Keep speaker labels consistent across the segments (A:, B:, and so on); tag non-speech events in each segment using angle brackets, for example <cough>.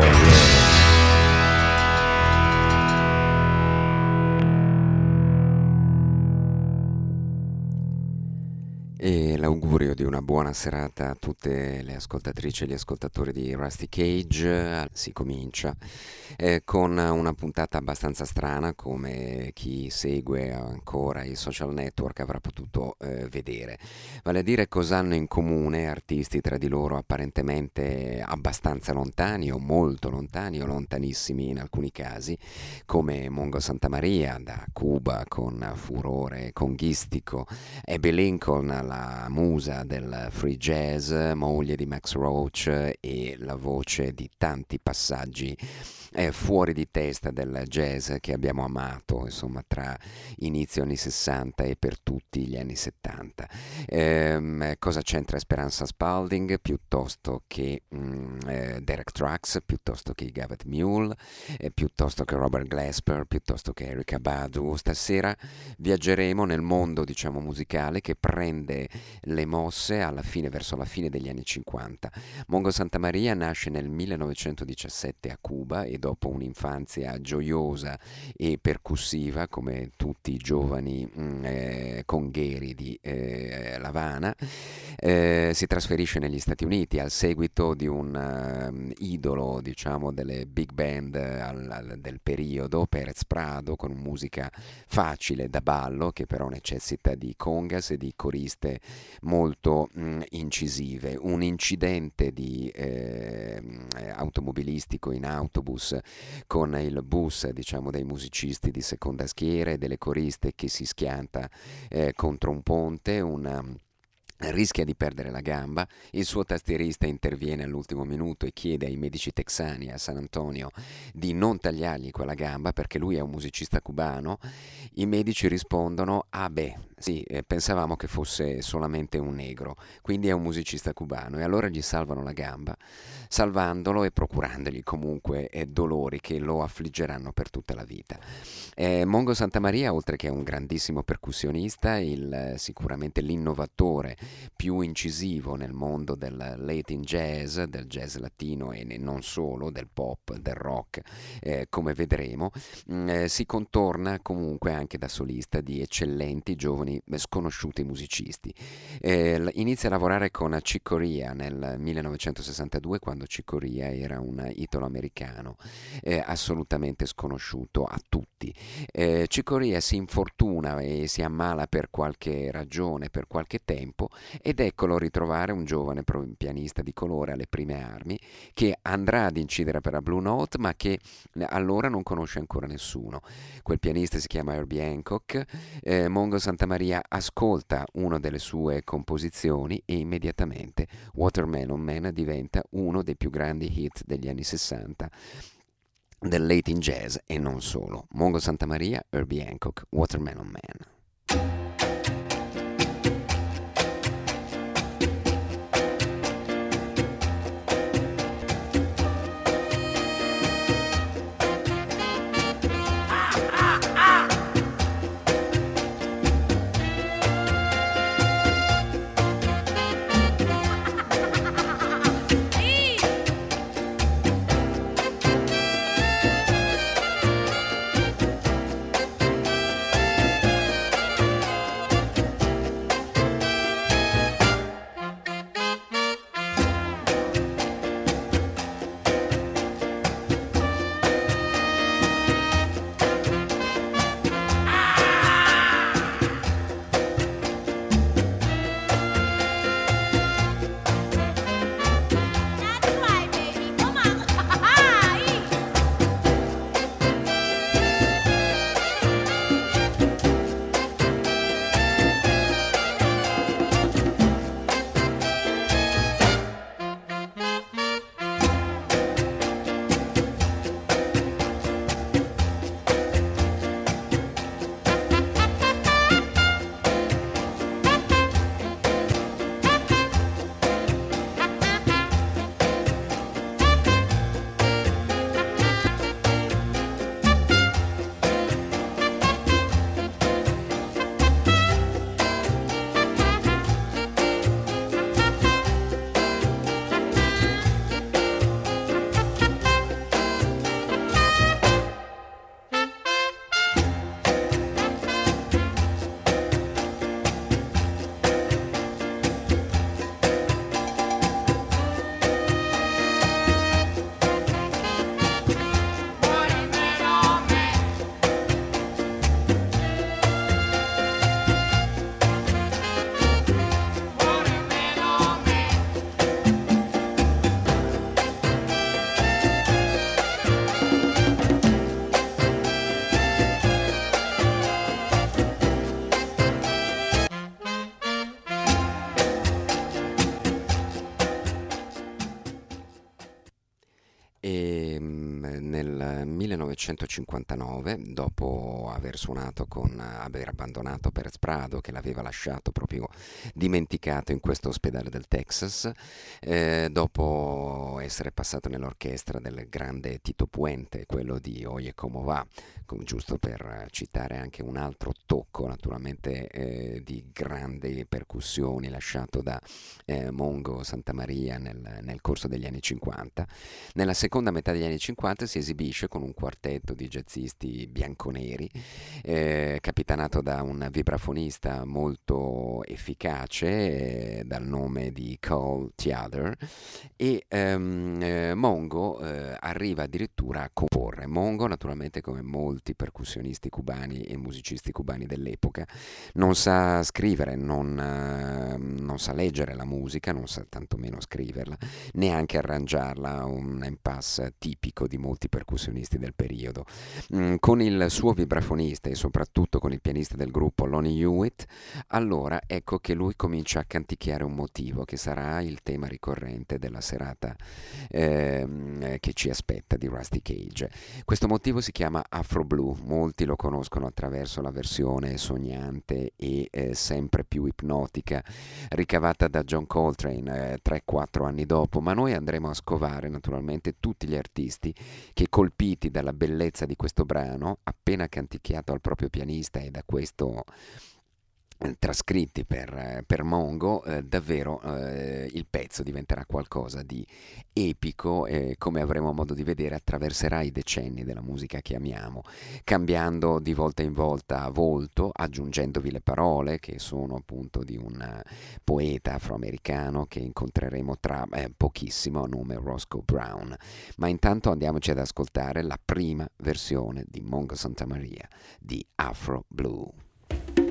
A: Oh, yeah.
B: L'augurio di una buona serata a tutte le ascoltatrici e gli ascoltatori di Rusty Cage. Si comincia eh, con una puntata abbastanza strana, come chi segue ancora i social network avrà potuto eh, vedere. Vale a dire cosa hanno in comune artisti tra di loro apparentemente abbastanza lontani o molto lontani o lontanissimi in alcuni casi, come Mongo Santamaria da Cuba con furore conghistico, Abby Lincoln, la musa del free jazz, moglie di Max Roach e la voce di tanti passaggi eh, fuori di testa del jazz che abbiamo amato, insomma, tra inizio anni 60 e per tutti gli anni 70. Eh, cosa c'entra Esperanza Spalding piuttosto che mh, mm, eh, Derek Trucks, piuttosto che Gavet Mule, eh, piuttosto che Robert Glasper, piuttosto che Erika Badu? Stasera viaggeremo nel mondo, diciamo, musicale che prende le mosse alla fine, verso la fine degli anni 50. Mongo Santa Maria nasce nel 1917 a Cuba e dopo un'infanzia gioiosa e percussiva come tutti i giovani mm, eh, congheri di eh, Lavana, eh, si trasferisce negli Stati Uniti al seguito di un uh, idolo diciamo delle big band al, al, del periodo, Perez Prado, con musica facile da ballo che però necessita di congas e di coriste molto mh, incisive. Un incidente di, ehm, automobilistico in autobus con il bus diciamo, dei musicisti di seconda schiera e delle coriste che si schianta eh, contro un ponte, una rischia di perdere la gamba, il suo tastierista interviene all'ultimo minuto e chiede ai medici texani a San Antonio di non tagliargli quella gamba perché lui è un musicista cubano, i medici rispondono ah beh sì, eh, pensavamo che fosse solamente un negro, quindi è un musicista cubano e allora gli salvano la gamba, salvandolo e procurandogli comunque eh, dolori che lo affliggeranno per tutta la vita. Eh, Mongo Santamaria, oltre che un grandissimo percussionista, il, sicuramente l'innovatore più incisivo nel mondo del Latin jazz, del jazz latino e non solo, del pop, del rock, eh, come vedremo, mh, mm, eh, si contorna comunque anche da solista di eccellenti giovani sconosciuti musicisti. Eh, inizia a lavorare con Chick Corea nel 1962 quando Chick Corea era un italo-americano eh, assolutamente sconosciuto a tutti. Eh, Chick Corea si infortuna e si ammala per qualche ragione, per qualche tempo ed eccolo ritrovare un giovane pianista di colore alle prime armi che andrà ad incidere per la Blue Note ma che allora non conosce ancora nessuno. Quel pianista si chiama Herbie Hancock, eh, Mongo Santamaria ascolta una delle sue composizioni e immediatamente Watermelon Man diventa uno dei più grandi hit degli anni 60 del Latin Jazz e non solo. Mongo Santamaria, Herbie Hancock, Watermelon Man. 1959, dopo aver suonato con aver abbandonato Perez Prado, che l'aveva lasciato proprio dimenticato in questo ospedale del Texas, eh, dopo essere passato nell'orchestra del grande Tito Puente, quello di Oye Como Va, giusto per citare anche un altro tocco naturalmente eh, di grandi percussioni lasciato da eh, Mongo Santamaria nel, nel corso degli anni 50. Nella seconda metà degli anni 50 si esibisce con un quartetto di jazzisti bianconeri, eh, capitanato da un vibrafonista molto efficace eh, dal nome di Cole Theater e ehm, eh, Mongo eh, arriva addirittura a comporre. Mongo naturalmente come molti percussionisti cubani e musicisti cubani dell'epoca non sa scrivere, non, ehm, non sa leggere la musica, non sa tantomeno scriverla, neanche arrangiarla, un impasse tipico di molti percussionisti del periodo. Mm, con il suo vibrafonista e soprattutto con il pianista del gruppo Lonnie Hewitt, allora ecco che lui comincia a canticchiare un motivo che sarà il tema ricorrente della serata ehm, che ci aspetta di Rusty Cage. Questo motivo si chiama Afro Blue, molti lo conoscono attraverso la versione sognante e eh, sempre più ipnotica ricavata da John Coltrane eh, 3-4 anni dopo, ma noi andremo a scovare naturalmente tutti gli artisti che colpiti dalla bellezza di questo brano, appena canticchiato al proprio pianista e da questo trascritti per, per Mongo, eh, davvero eh, il pezzo diventerà qualcosa di epico e come avremo modo di vedere attraverserà i decenni della musica che amiamo, cambiando di volta in volta volto, aggiungendovi le parole che sono appunto di un poeta afroamericano che incontreremo tra eh, pochissimo a nome Roscoe Brown. Ma intanto andiamoci ad ascoltare la prima versione di Mongo Santa Maria di Afro Blue.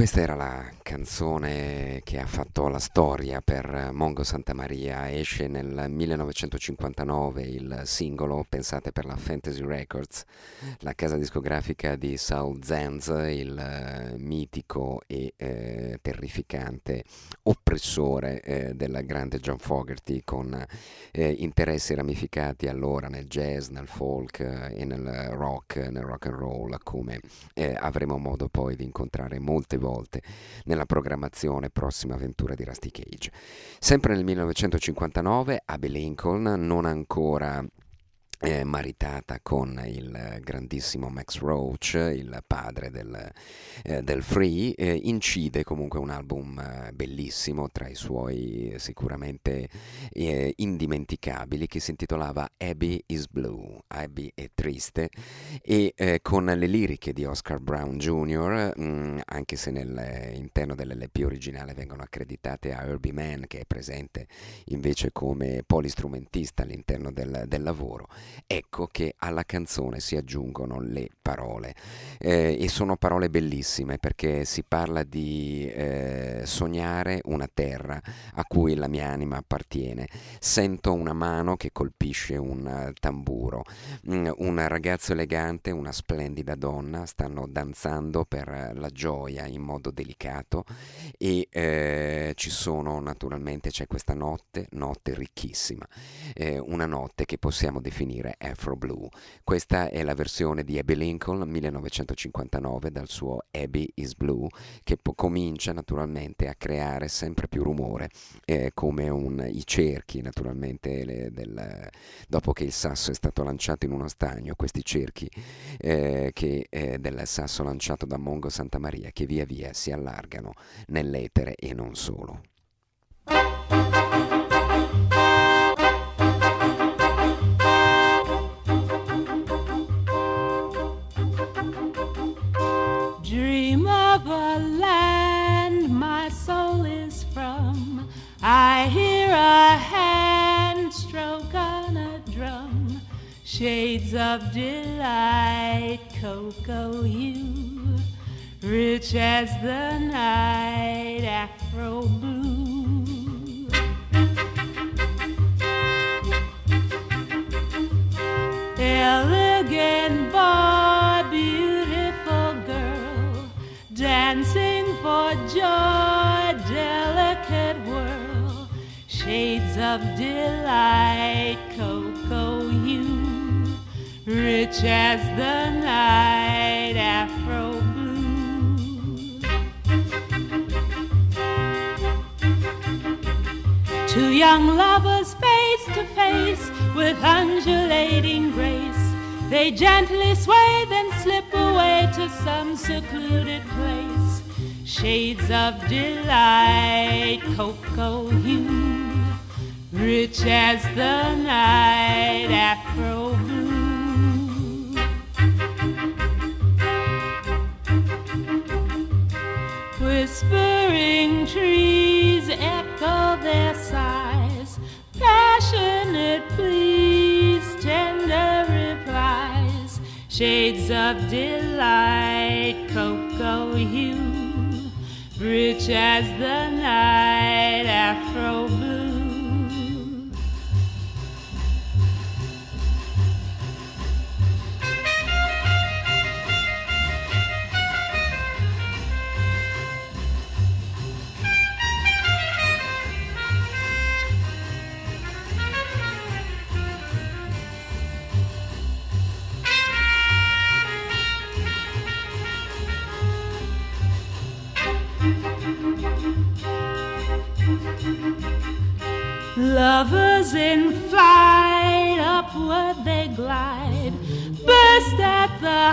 B: Questa era la canzone che ha fatto la storia per Mongo Santa Maria, esce nel 1959 il singolo, pensate per la Fantasy Records, la casa discografica di Saul Zenz, il eh, mitico e eh, terrificante oppressore eh, del grande John Fogerty con eh, interessi ramificati allora nel jazz, nel folk eh, e nel rock, nel rock and roll, come eh, avremo modo poi di incontrare molte volte nella programmazione prossima avventura di Rusty Cage. Sempre nel 1959 Abe Lincoln, non ancora eh, maritata con il grandissimo Max Roach, il padre del, eh, del Free, eh, incide comunque un album eh, bellissimo tra i suoi sicuramente eh, indimenticabili che si intitolava Abby is Blue, Abby è triste e eh, con le liriche di Oscar Brown Jr., mh, mm, anche se nell'interno dell'LP originale vengono accreditate a Herbie Mann che è presente invece come polistrumentista all'interno del, del lavoro ecco che alla canzone si aggiungono le parole. Eh, e sono parole bellissime perché si parla di eh, sognare una terra a cui la mia anima appartiene, sento una mano che colpisce un tamburo, mm, un ragazzo elegante, una splendida donna stanno danzando per la gioia in modo delicato e eh, ci sono naturalmente c'è questa notte, notte ricchissima, eh, una notte che possiamo definire dire Afro Blue. Questa è la versione di Abby Lincoln 1959 dal suo Abby is Blue che po- comincia naturalmente a creare sempre più rumore eh, come un, i cerchi naturalmente le, del, dopo che il sasso è stato lanciato in uno stagno, questi cerchi eh, che, eh, del sasso lanciato da Mongo Santa Maria che via via si allargano nell'etere e non solo.
C: Shades of delight, cocoa hue, rich as the night, afro blue. Elegant boy, beautiful girl, dancing for joy, delicate world shades of delight, cocoa hue, rich as the night, afro blue. Two young lovers face to face with undulating grace. They gently sway, then slip away to some secluded place. Shades of delight, cocoa hue rich as the night afro blue. Whispering trees echo their sighs, passionate pleas, tender replies, shades of delight, cocoa hue, rich as the night afro blue.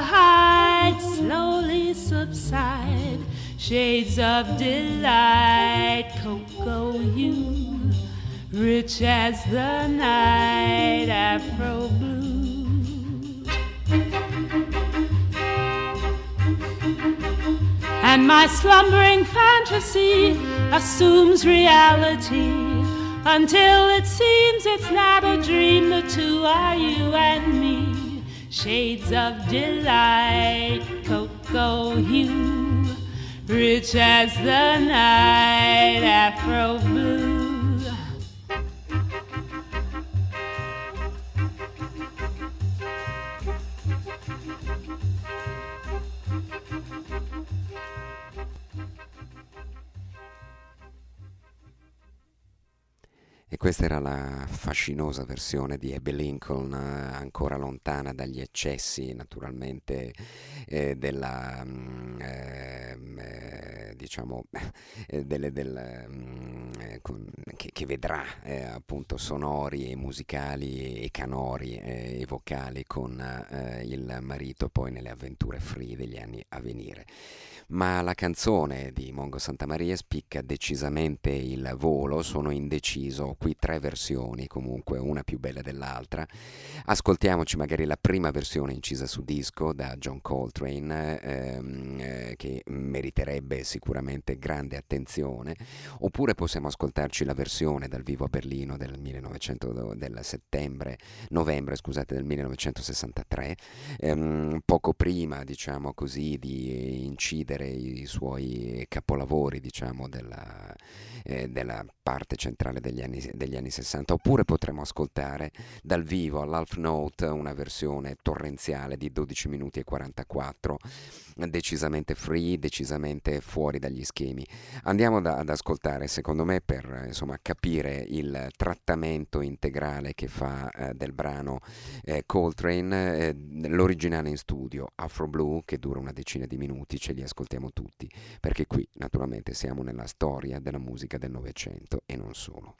C: Height, slowly subside. Shades of delight, cocoa hue, rich as the night, afro blue. And my slumbering fantasy assumes reality until it seems it's not a dream. The two are you and me, shades of delight, cocoa hue, rich as the night afro blue.
B: Questa era la fascinosa versione di Abby Lincoln, eh, ancora lontana dagli eccessi naturalmente eh, della, mm, ehm, eh, diciamo, <laughs> eh, delle, del, mm, eh, che, che, vedrà eh, appunto sonori e musicali e canori e vocali con il marito poi nelle avventure free degli anni a venire ma la canzone di Mongo Santa Maria spicca decisamente il volo, sono indeciso, qui tre versioni comunque, una più bella dell'altra. Ascoltiamoci magari la prima versione incisa su disco da John Coltrane, ehm, eh, che meriterebbe sicuramente grande attenzione, oppure possiamo ascoltarci la versione dal vivo a Berlino del, 1900, del settembre, novembre scusate, del 1963, ehm, poco prima diciamo così di incidere i suoi capolavori, diciamo, della, eh, della parte centrale degli anni, degli anni 60, oppure potremo ascoltare dal vivo all'Half Note una versione torrenziale di 12 minuti e 44, decisamente free, decisamente fuori dagli schemi. Andiamo da, ad ascoltare, secondo me, per insomma, capire il trattamento integrale che fa eh, del brano eh, Coltrane, eh, l'originale in studio, Afro Blue, che dura una decina di minuti, ce li ascoltiamo tutti, perché qui naturalmente siamo nella storia della musica del Novecento e non solo.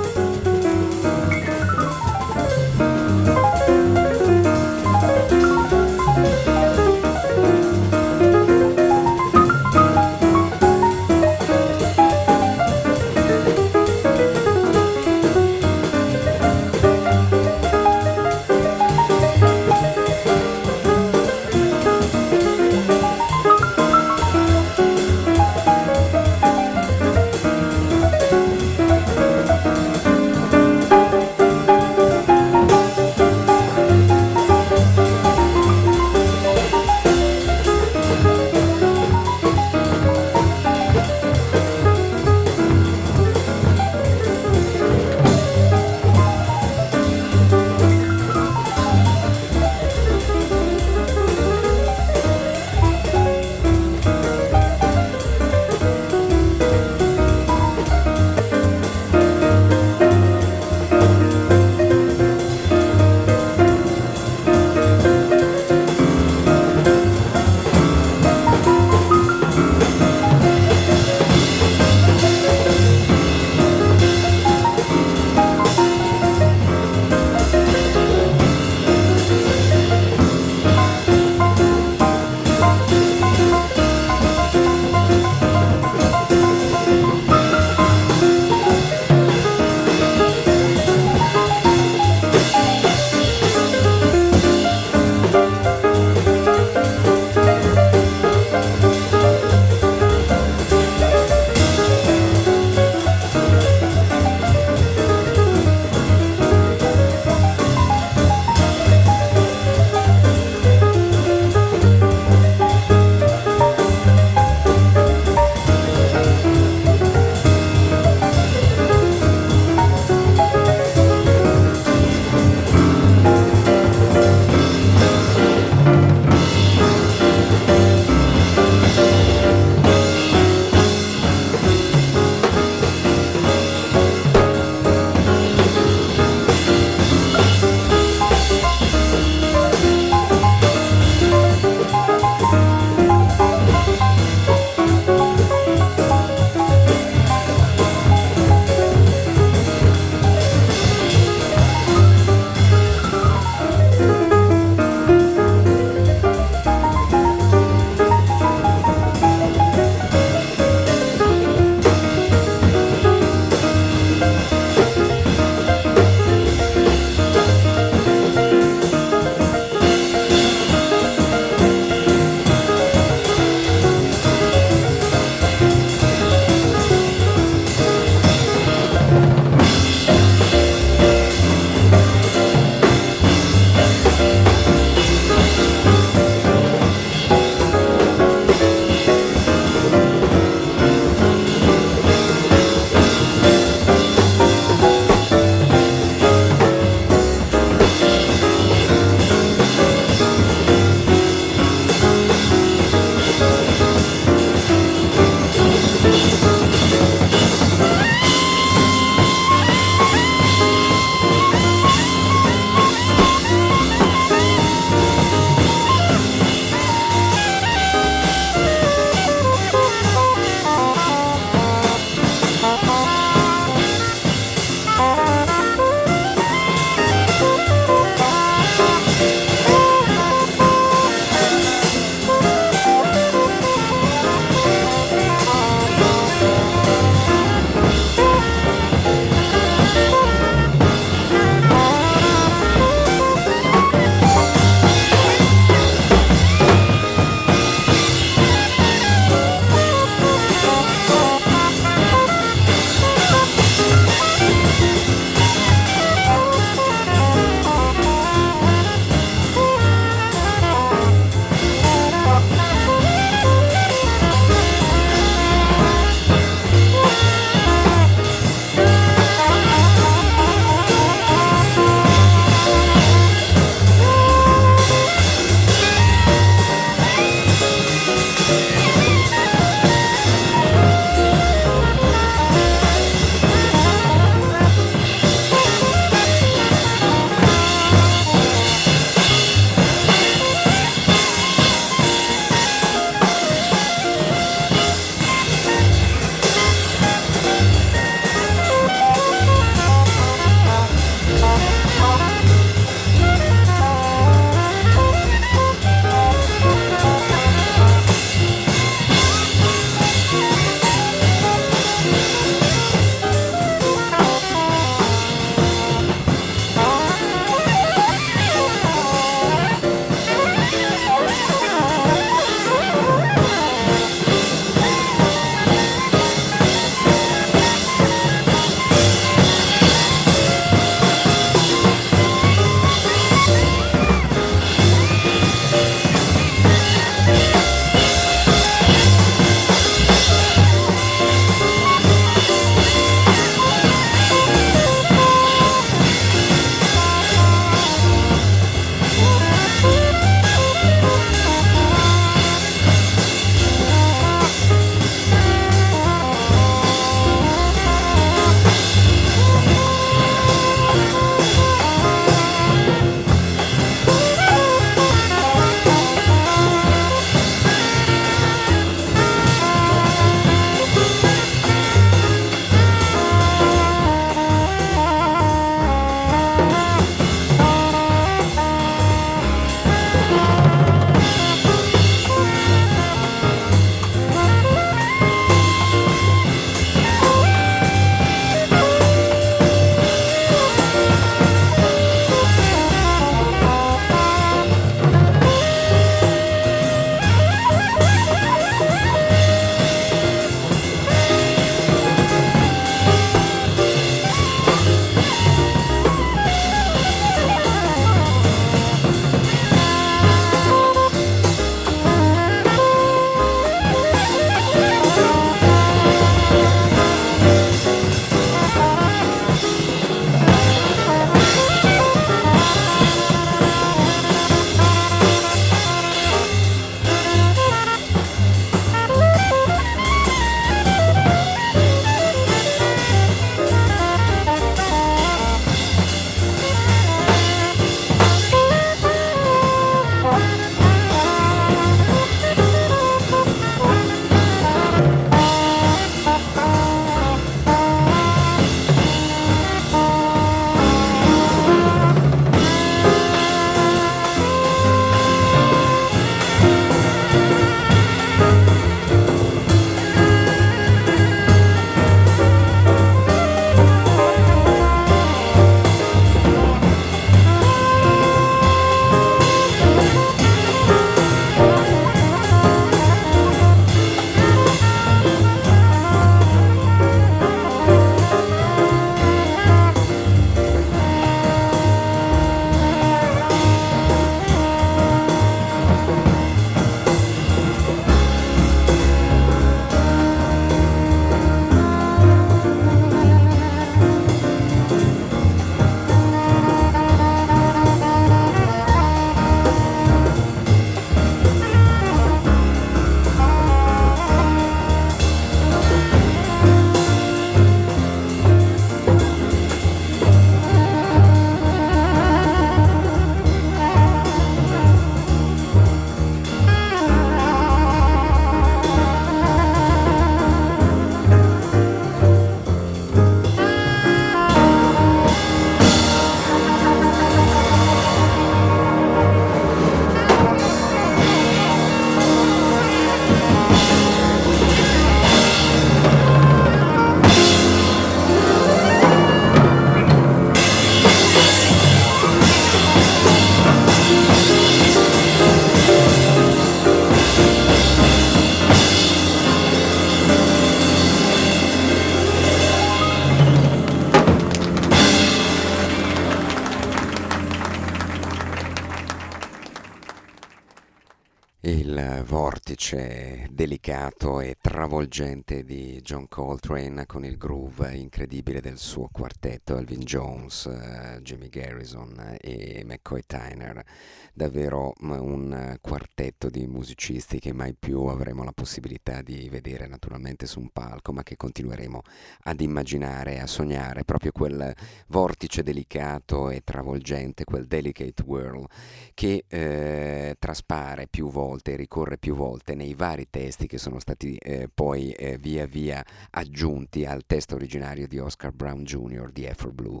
B: Il vortice delicato e travolgente di John Coltrane con il groove incredibile del suo quartetto Elvin Jones, uh, Jimmy Garrison e McCoy Tyner. Davvero mm, un quartetto di musicisti che mai più avremo la possibilità di vedere naturalmente su un palco, ma che continueremo ad immaginare a sognare proprio quel vortice delicato e travolgente, quel delicate whirl che eh, traspare più volte, ricorre più volte nei vari testi che sono stati eh, poi eh, via via aggiunti al testo originario di Oscar Brown Jr. di Afro Blue.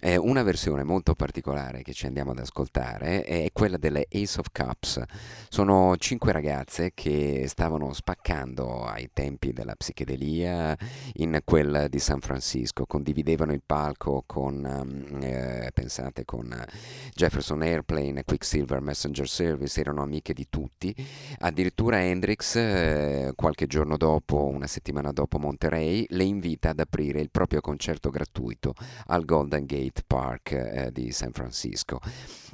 B: Eh, una versione molto particolare che ci andiamo ad ascoltare è quella delle Ace of Cups. Sono cinque ragazze che stavano spaccando ai tempi della psichedelia in quel di San Francisco, condividevano il palco con, ehm, eh, pensate, con Jefferson Airplane, Quicksilver Messenger Service, erano amiche di tutti. Addirittura Hendrix, eh, qualche giorno dopo, una settimana dopo Monterey, le invita ad aprire il proprio concerto gratuito al Golden Gate State Park eh, di San Francisco.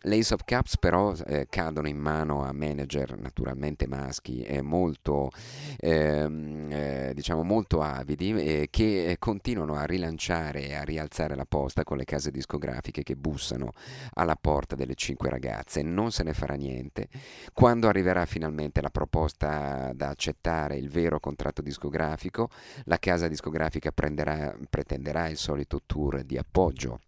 B: Le Ace of Cups però eh, cadono in mano a manager naturalmente maschi e molto, ehm, eh, diciamo molto avidi eh, che continuano a rilanciare e a rialzare la posta con le case discografiche che bussano alla porta delle cinque ragazze. Non se ne farà niente. Quando arriverà finalmente la proposta da accettare il vero contratto discografico, la casa discografica prenderà, pretenderà il solito tour di appoggio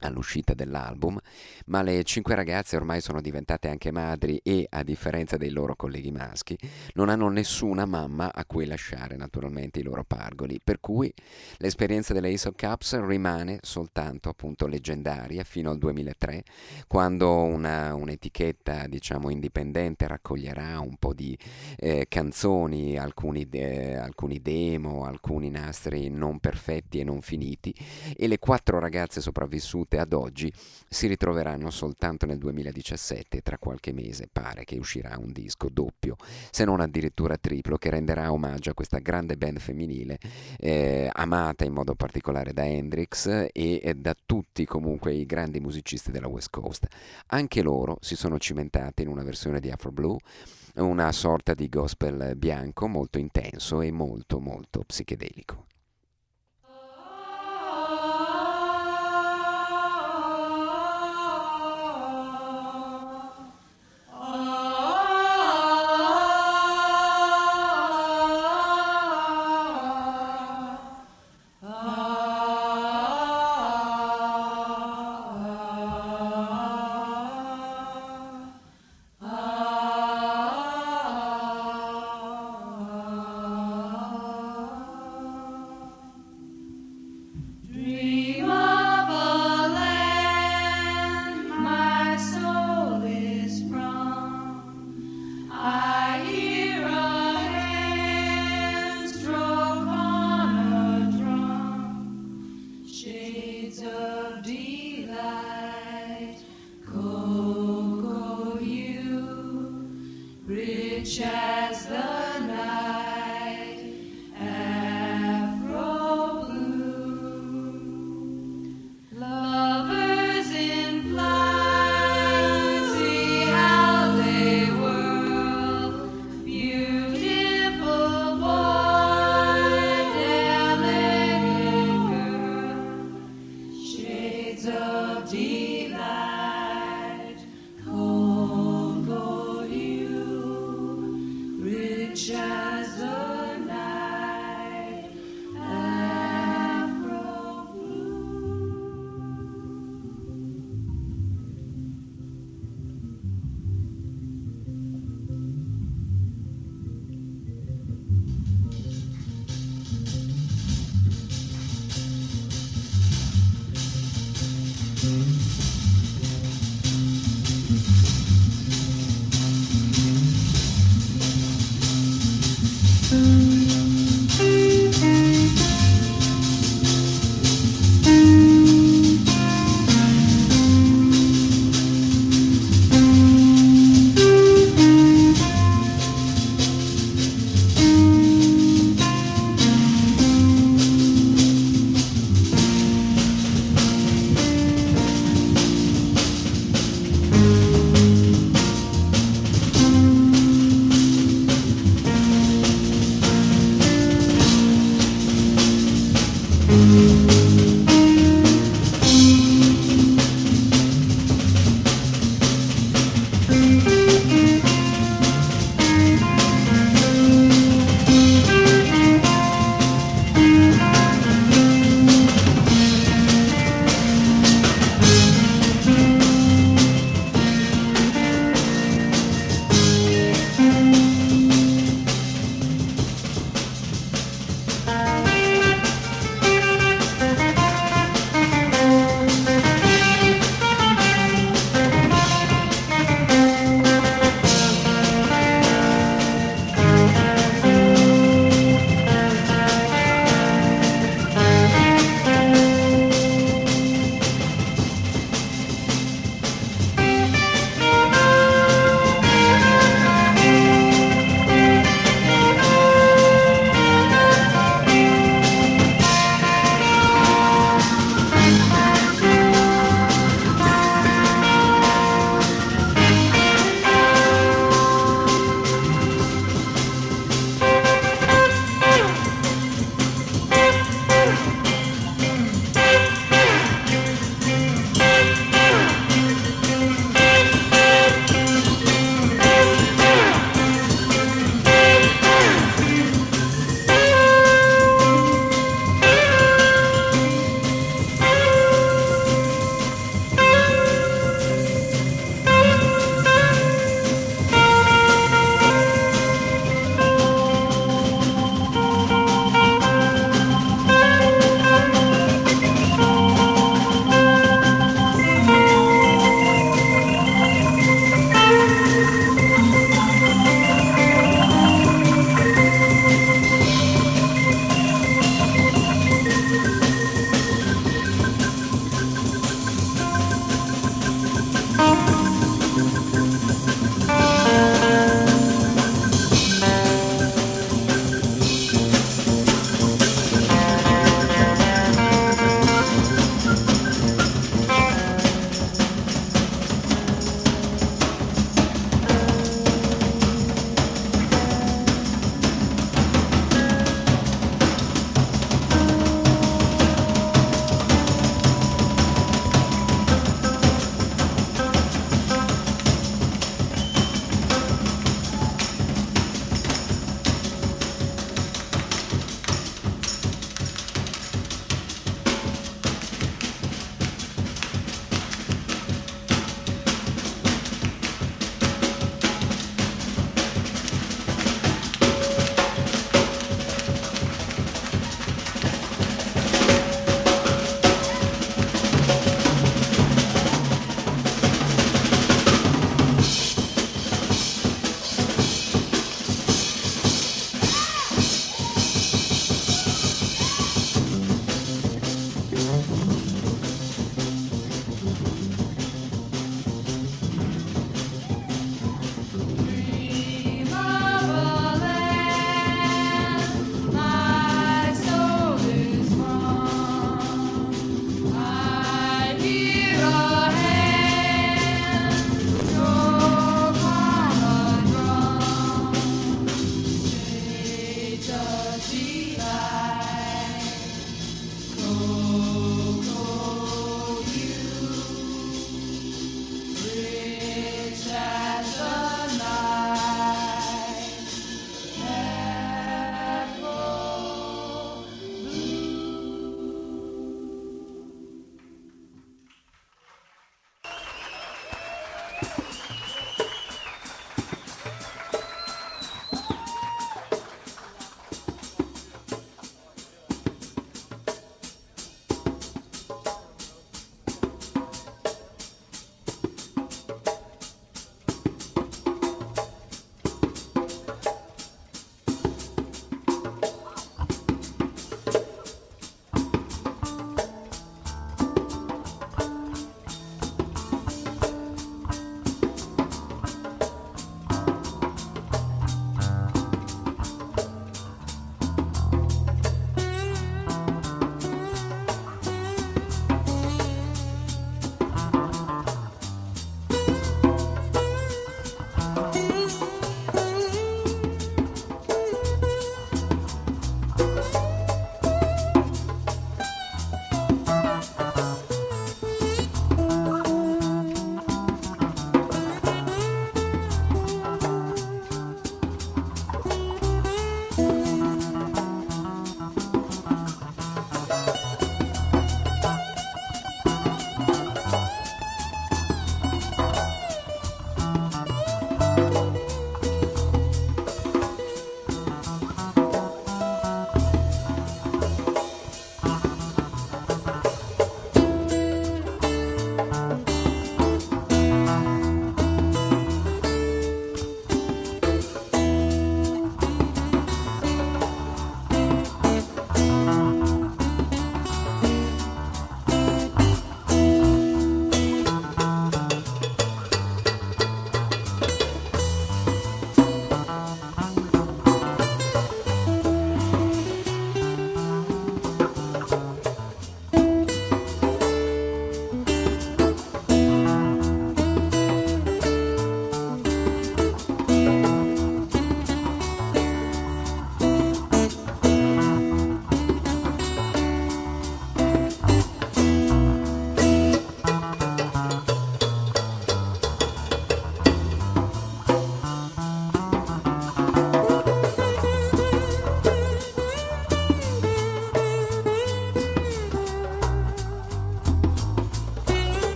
B: all'uscita dell'album, ma le cinque ragazze ormai sono diventate anche madri e, a differenza dei loro colleghi maschi, non hanno nessuna mamma a cui lasciare naturalmente i loro pargoli, per cui l'esperienza delle Ace of Cups rimane soltanto appunto leggendaria fino al 2003, quando una, un'etichetta diciamo indipendente raccoglierà un po' di eh, canzoni, alcuni, de- alcuni demo, alcuni nastri non perfetti e non finiti, e le quattro ragazze sopravvissute conosciute ad oggi si ritroveranno soltanto nel 2017 tra qualche mese pare che uscirà un disco doppio, se non addirittura triplo, che renderà omaggio a questa grande band femminile, eh, amata in modo particolare da Hendrix e, e da tutti comunque i grandi musicisti della West Coast. Anche loro si sono cimentati in una versione di Afro Blue, una sorta di gospel bianco molto intenso e molto molto psichedelico.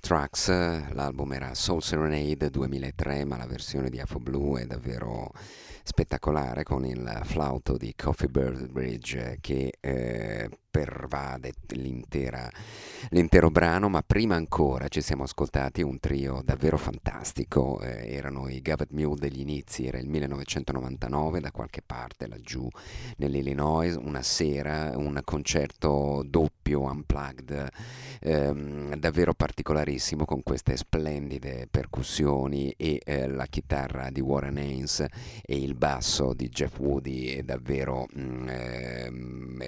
B: Tracks, l'album era Soul Serenade 2003, ma la versione di Afro Blue è davvero spettacolare con il flauto di Coffee Bird Bridge che eh, per pervade l'intero brano, ma prima ancora ci siamo ascoltati un trio davvero fantastico, eh, erano i Gavet Mule degli inizi, era il 1999 da qualche parte laggiù nell'Illinois, una sera, un concerto doppio, unplugged, ehm, davvero particolarissimo con queste splendide percussioni e eh, la chitarra di Warren Haynes e il basso di Jeff Woody è davvero... Mm, ehm,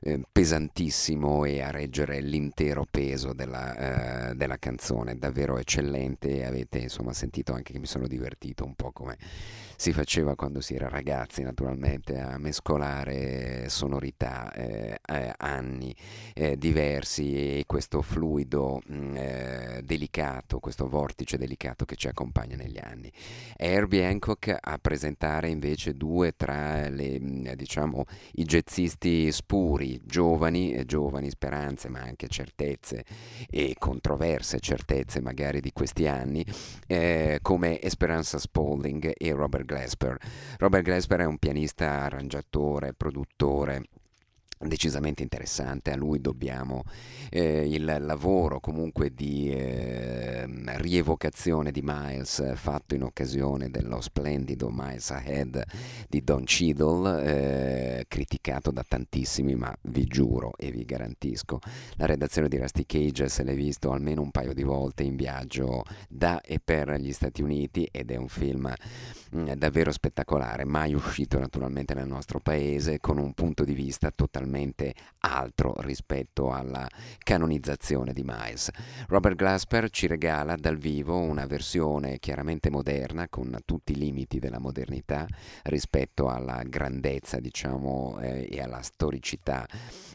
B: eh, pesantissimo e a reggere l'intero peso della, eh, della canzone, davvero eccellente, avete insomma sentito anche che mi sono divertito un po' come si faceva quando si era ragazzi naturalmente a mescolare sonorità, eh, eh, anni eh, diversi e questo fluido mh, mm, eh, delicato, questo vortice delicato che ci accompagna negli anni. Herbie Hancock a presentare invece due tra le, mm, diciamo, i jazzisti spuri, giovani, eh, giovani speranze ma anche certezze e controverse certezze magari di questi anni eh, come Esperanza Spalding e Robert Glasper. Robert Glasper è un pianista, arrangiatore, produttore decisamente interessante, a lui dobbiamo eh, il lavoro comunque di eh, rievocazione di Miles fatto in occasione dello splendido Miles Ahead di Don Cheadle, eh, criticato da tantissimi, ma vi giuro e vi garantisco, la redazione di Rusty Cage se l'è visto almeno un paio di volte in viaggio da e per gli Stati Uniti ed è un film davvero spettacolare, mai uscito naturalmente nel nostro paese con un punto di vista totalmente altro rispetto alla canonizzazione di Miles. Robert Glasper ci regala dal vivo una versione chiaramente moderna, con tutti i limiti della modernità rispetto alla grandezza, diciamo, eh, e alla storicità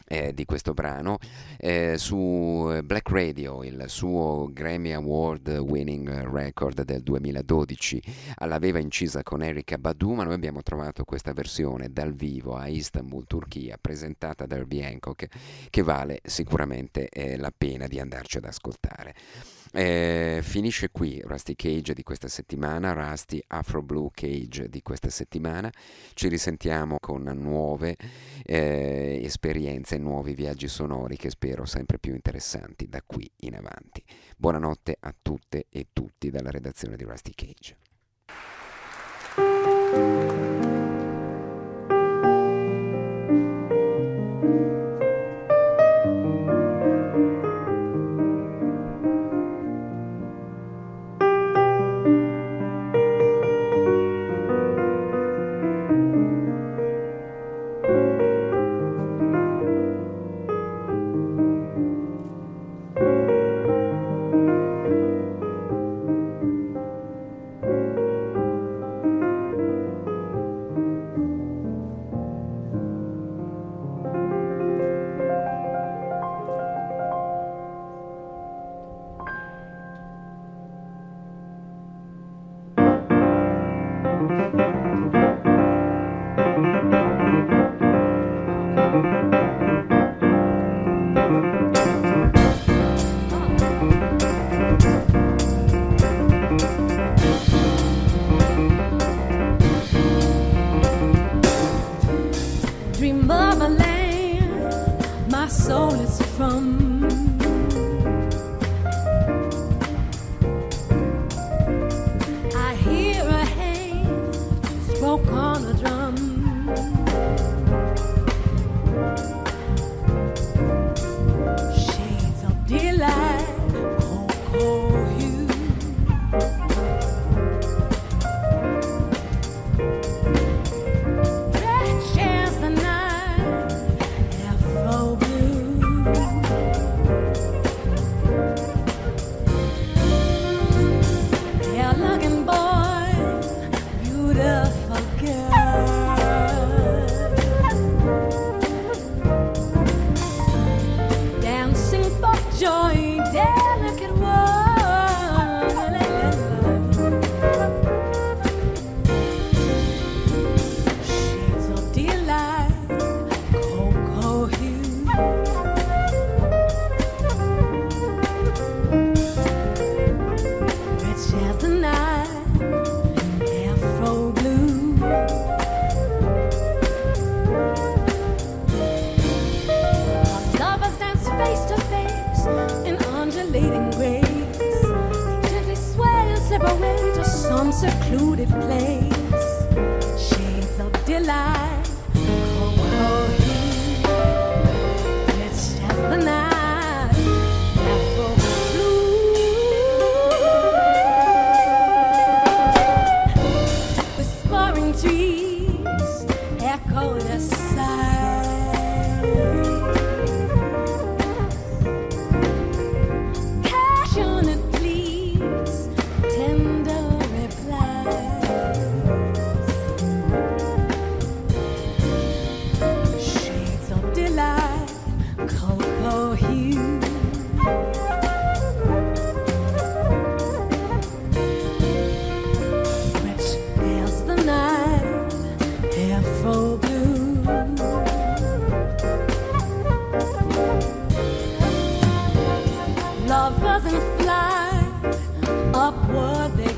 B: eh, di questo brano. Eh, su Black Radio, il suo Grammy Award winning record del 2012, l'aveva incisa con Erika Badu, ma noi abbiamo trovato questa versione dal vivo a Istanbul, Turchia, presentata da Herbie Hancock, che vale sicuramente eh, la pena di andarci ad ascoltare. Eh, finisce qui Rusty Cage di questa settimana, Rusty Afro Blue Cage di questa settimana. Ci risentiamo con nuove eh, esperienze, nuovi viaggi sonori che spero sempre più interessanti da qui in avanti. Buonanotte a tutte e tutti dalla redazione di Rusty Cage.
C: Thank you. And fly, upward they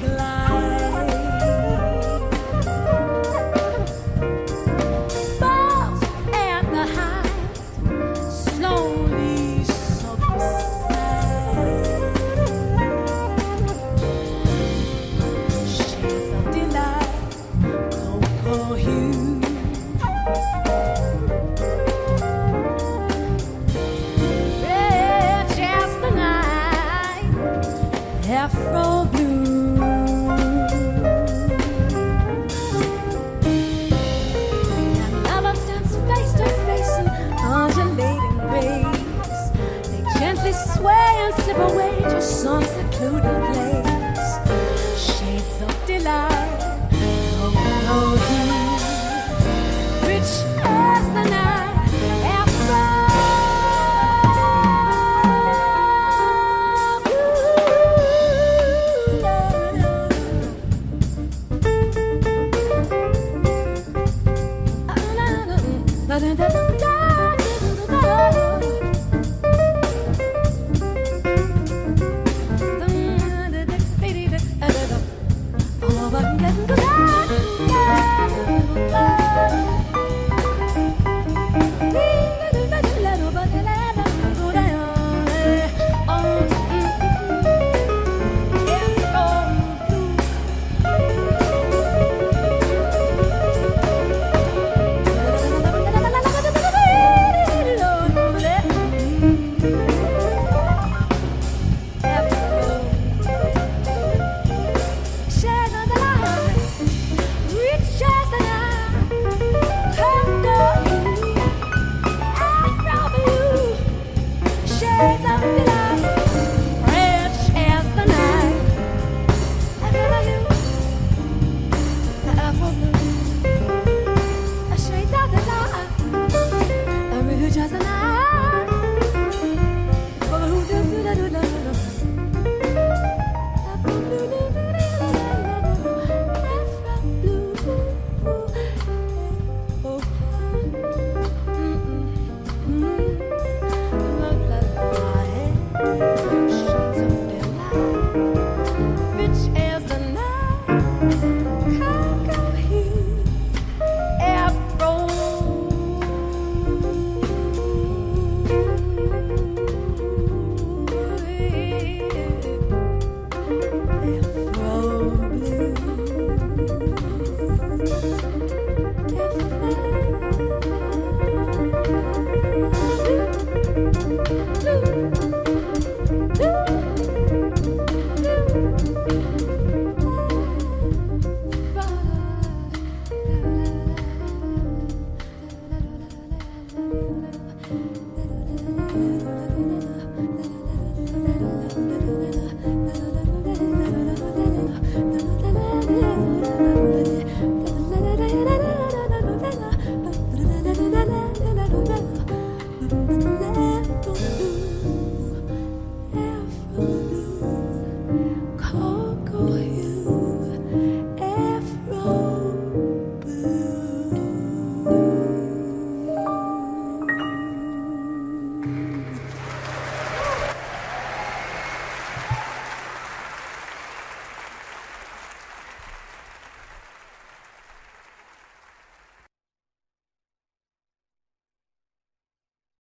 C: birds up in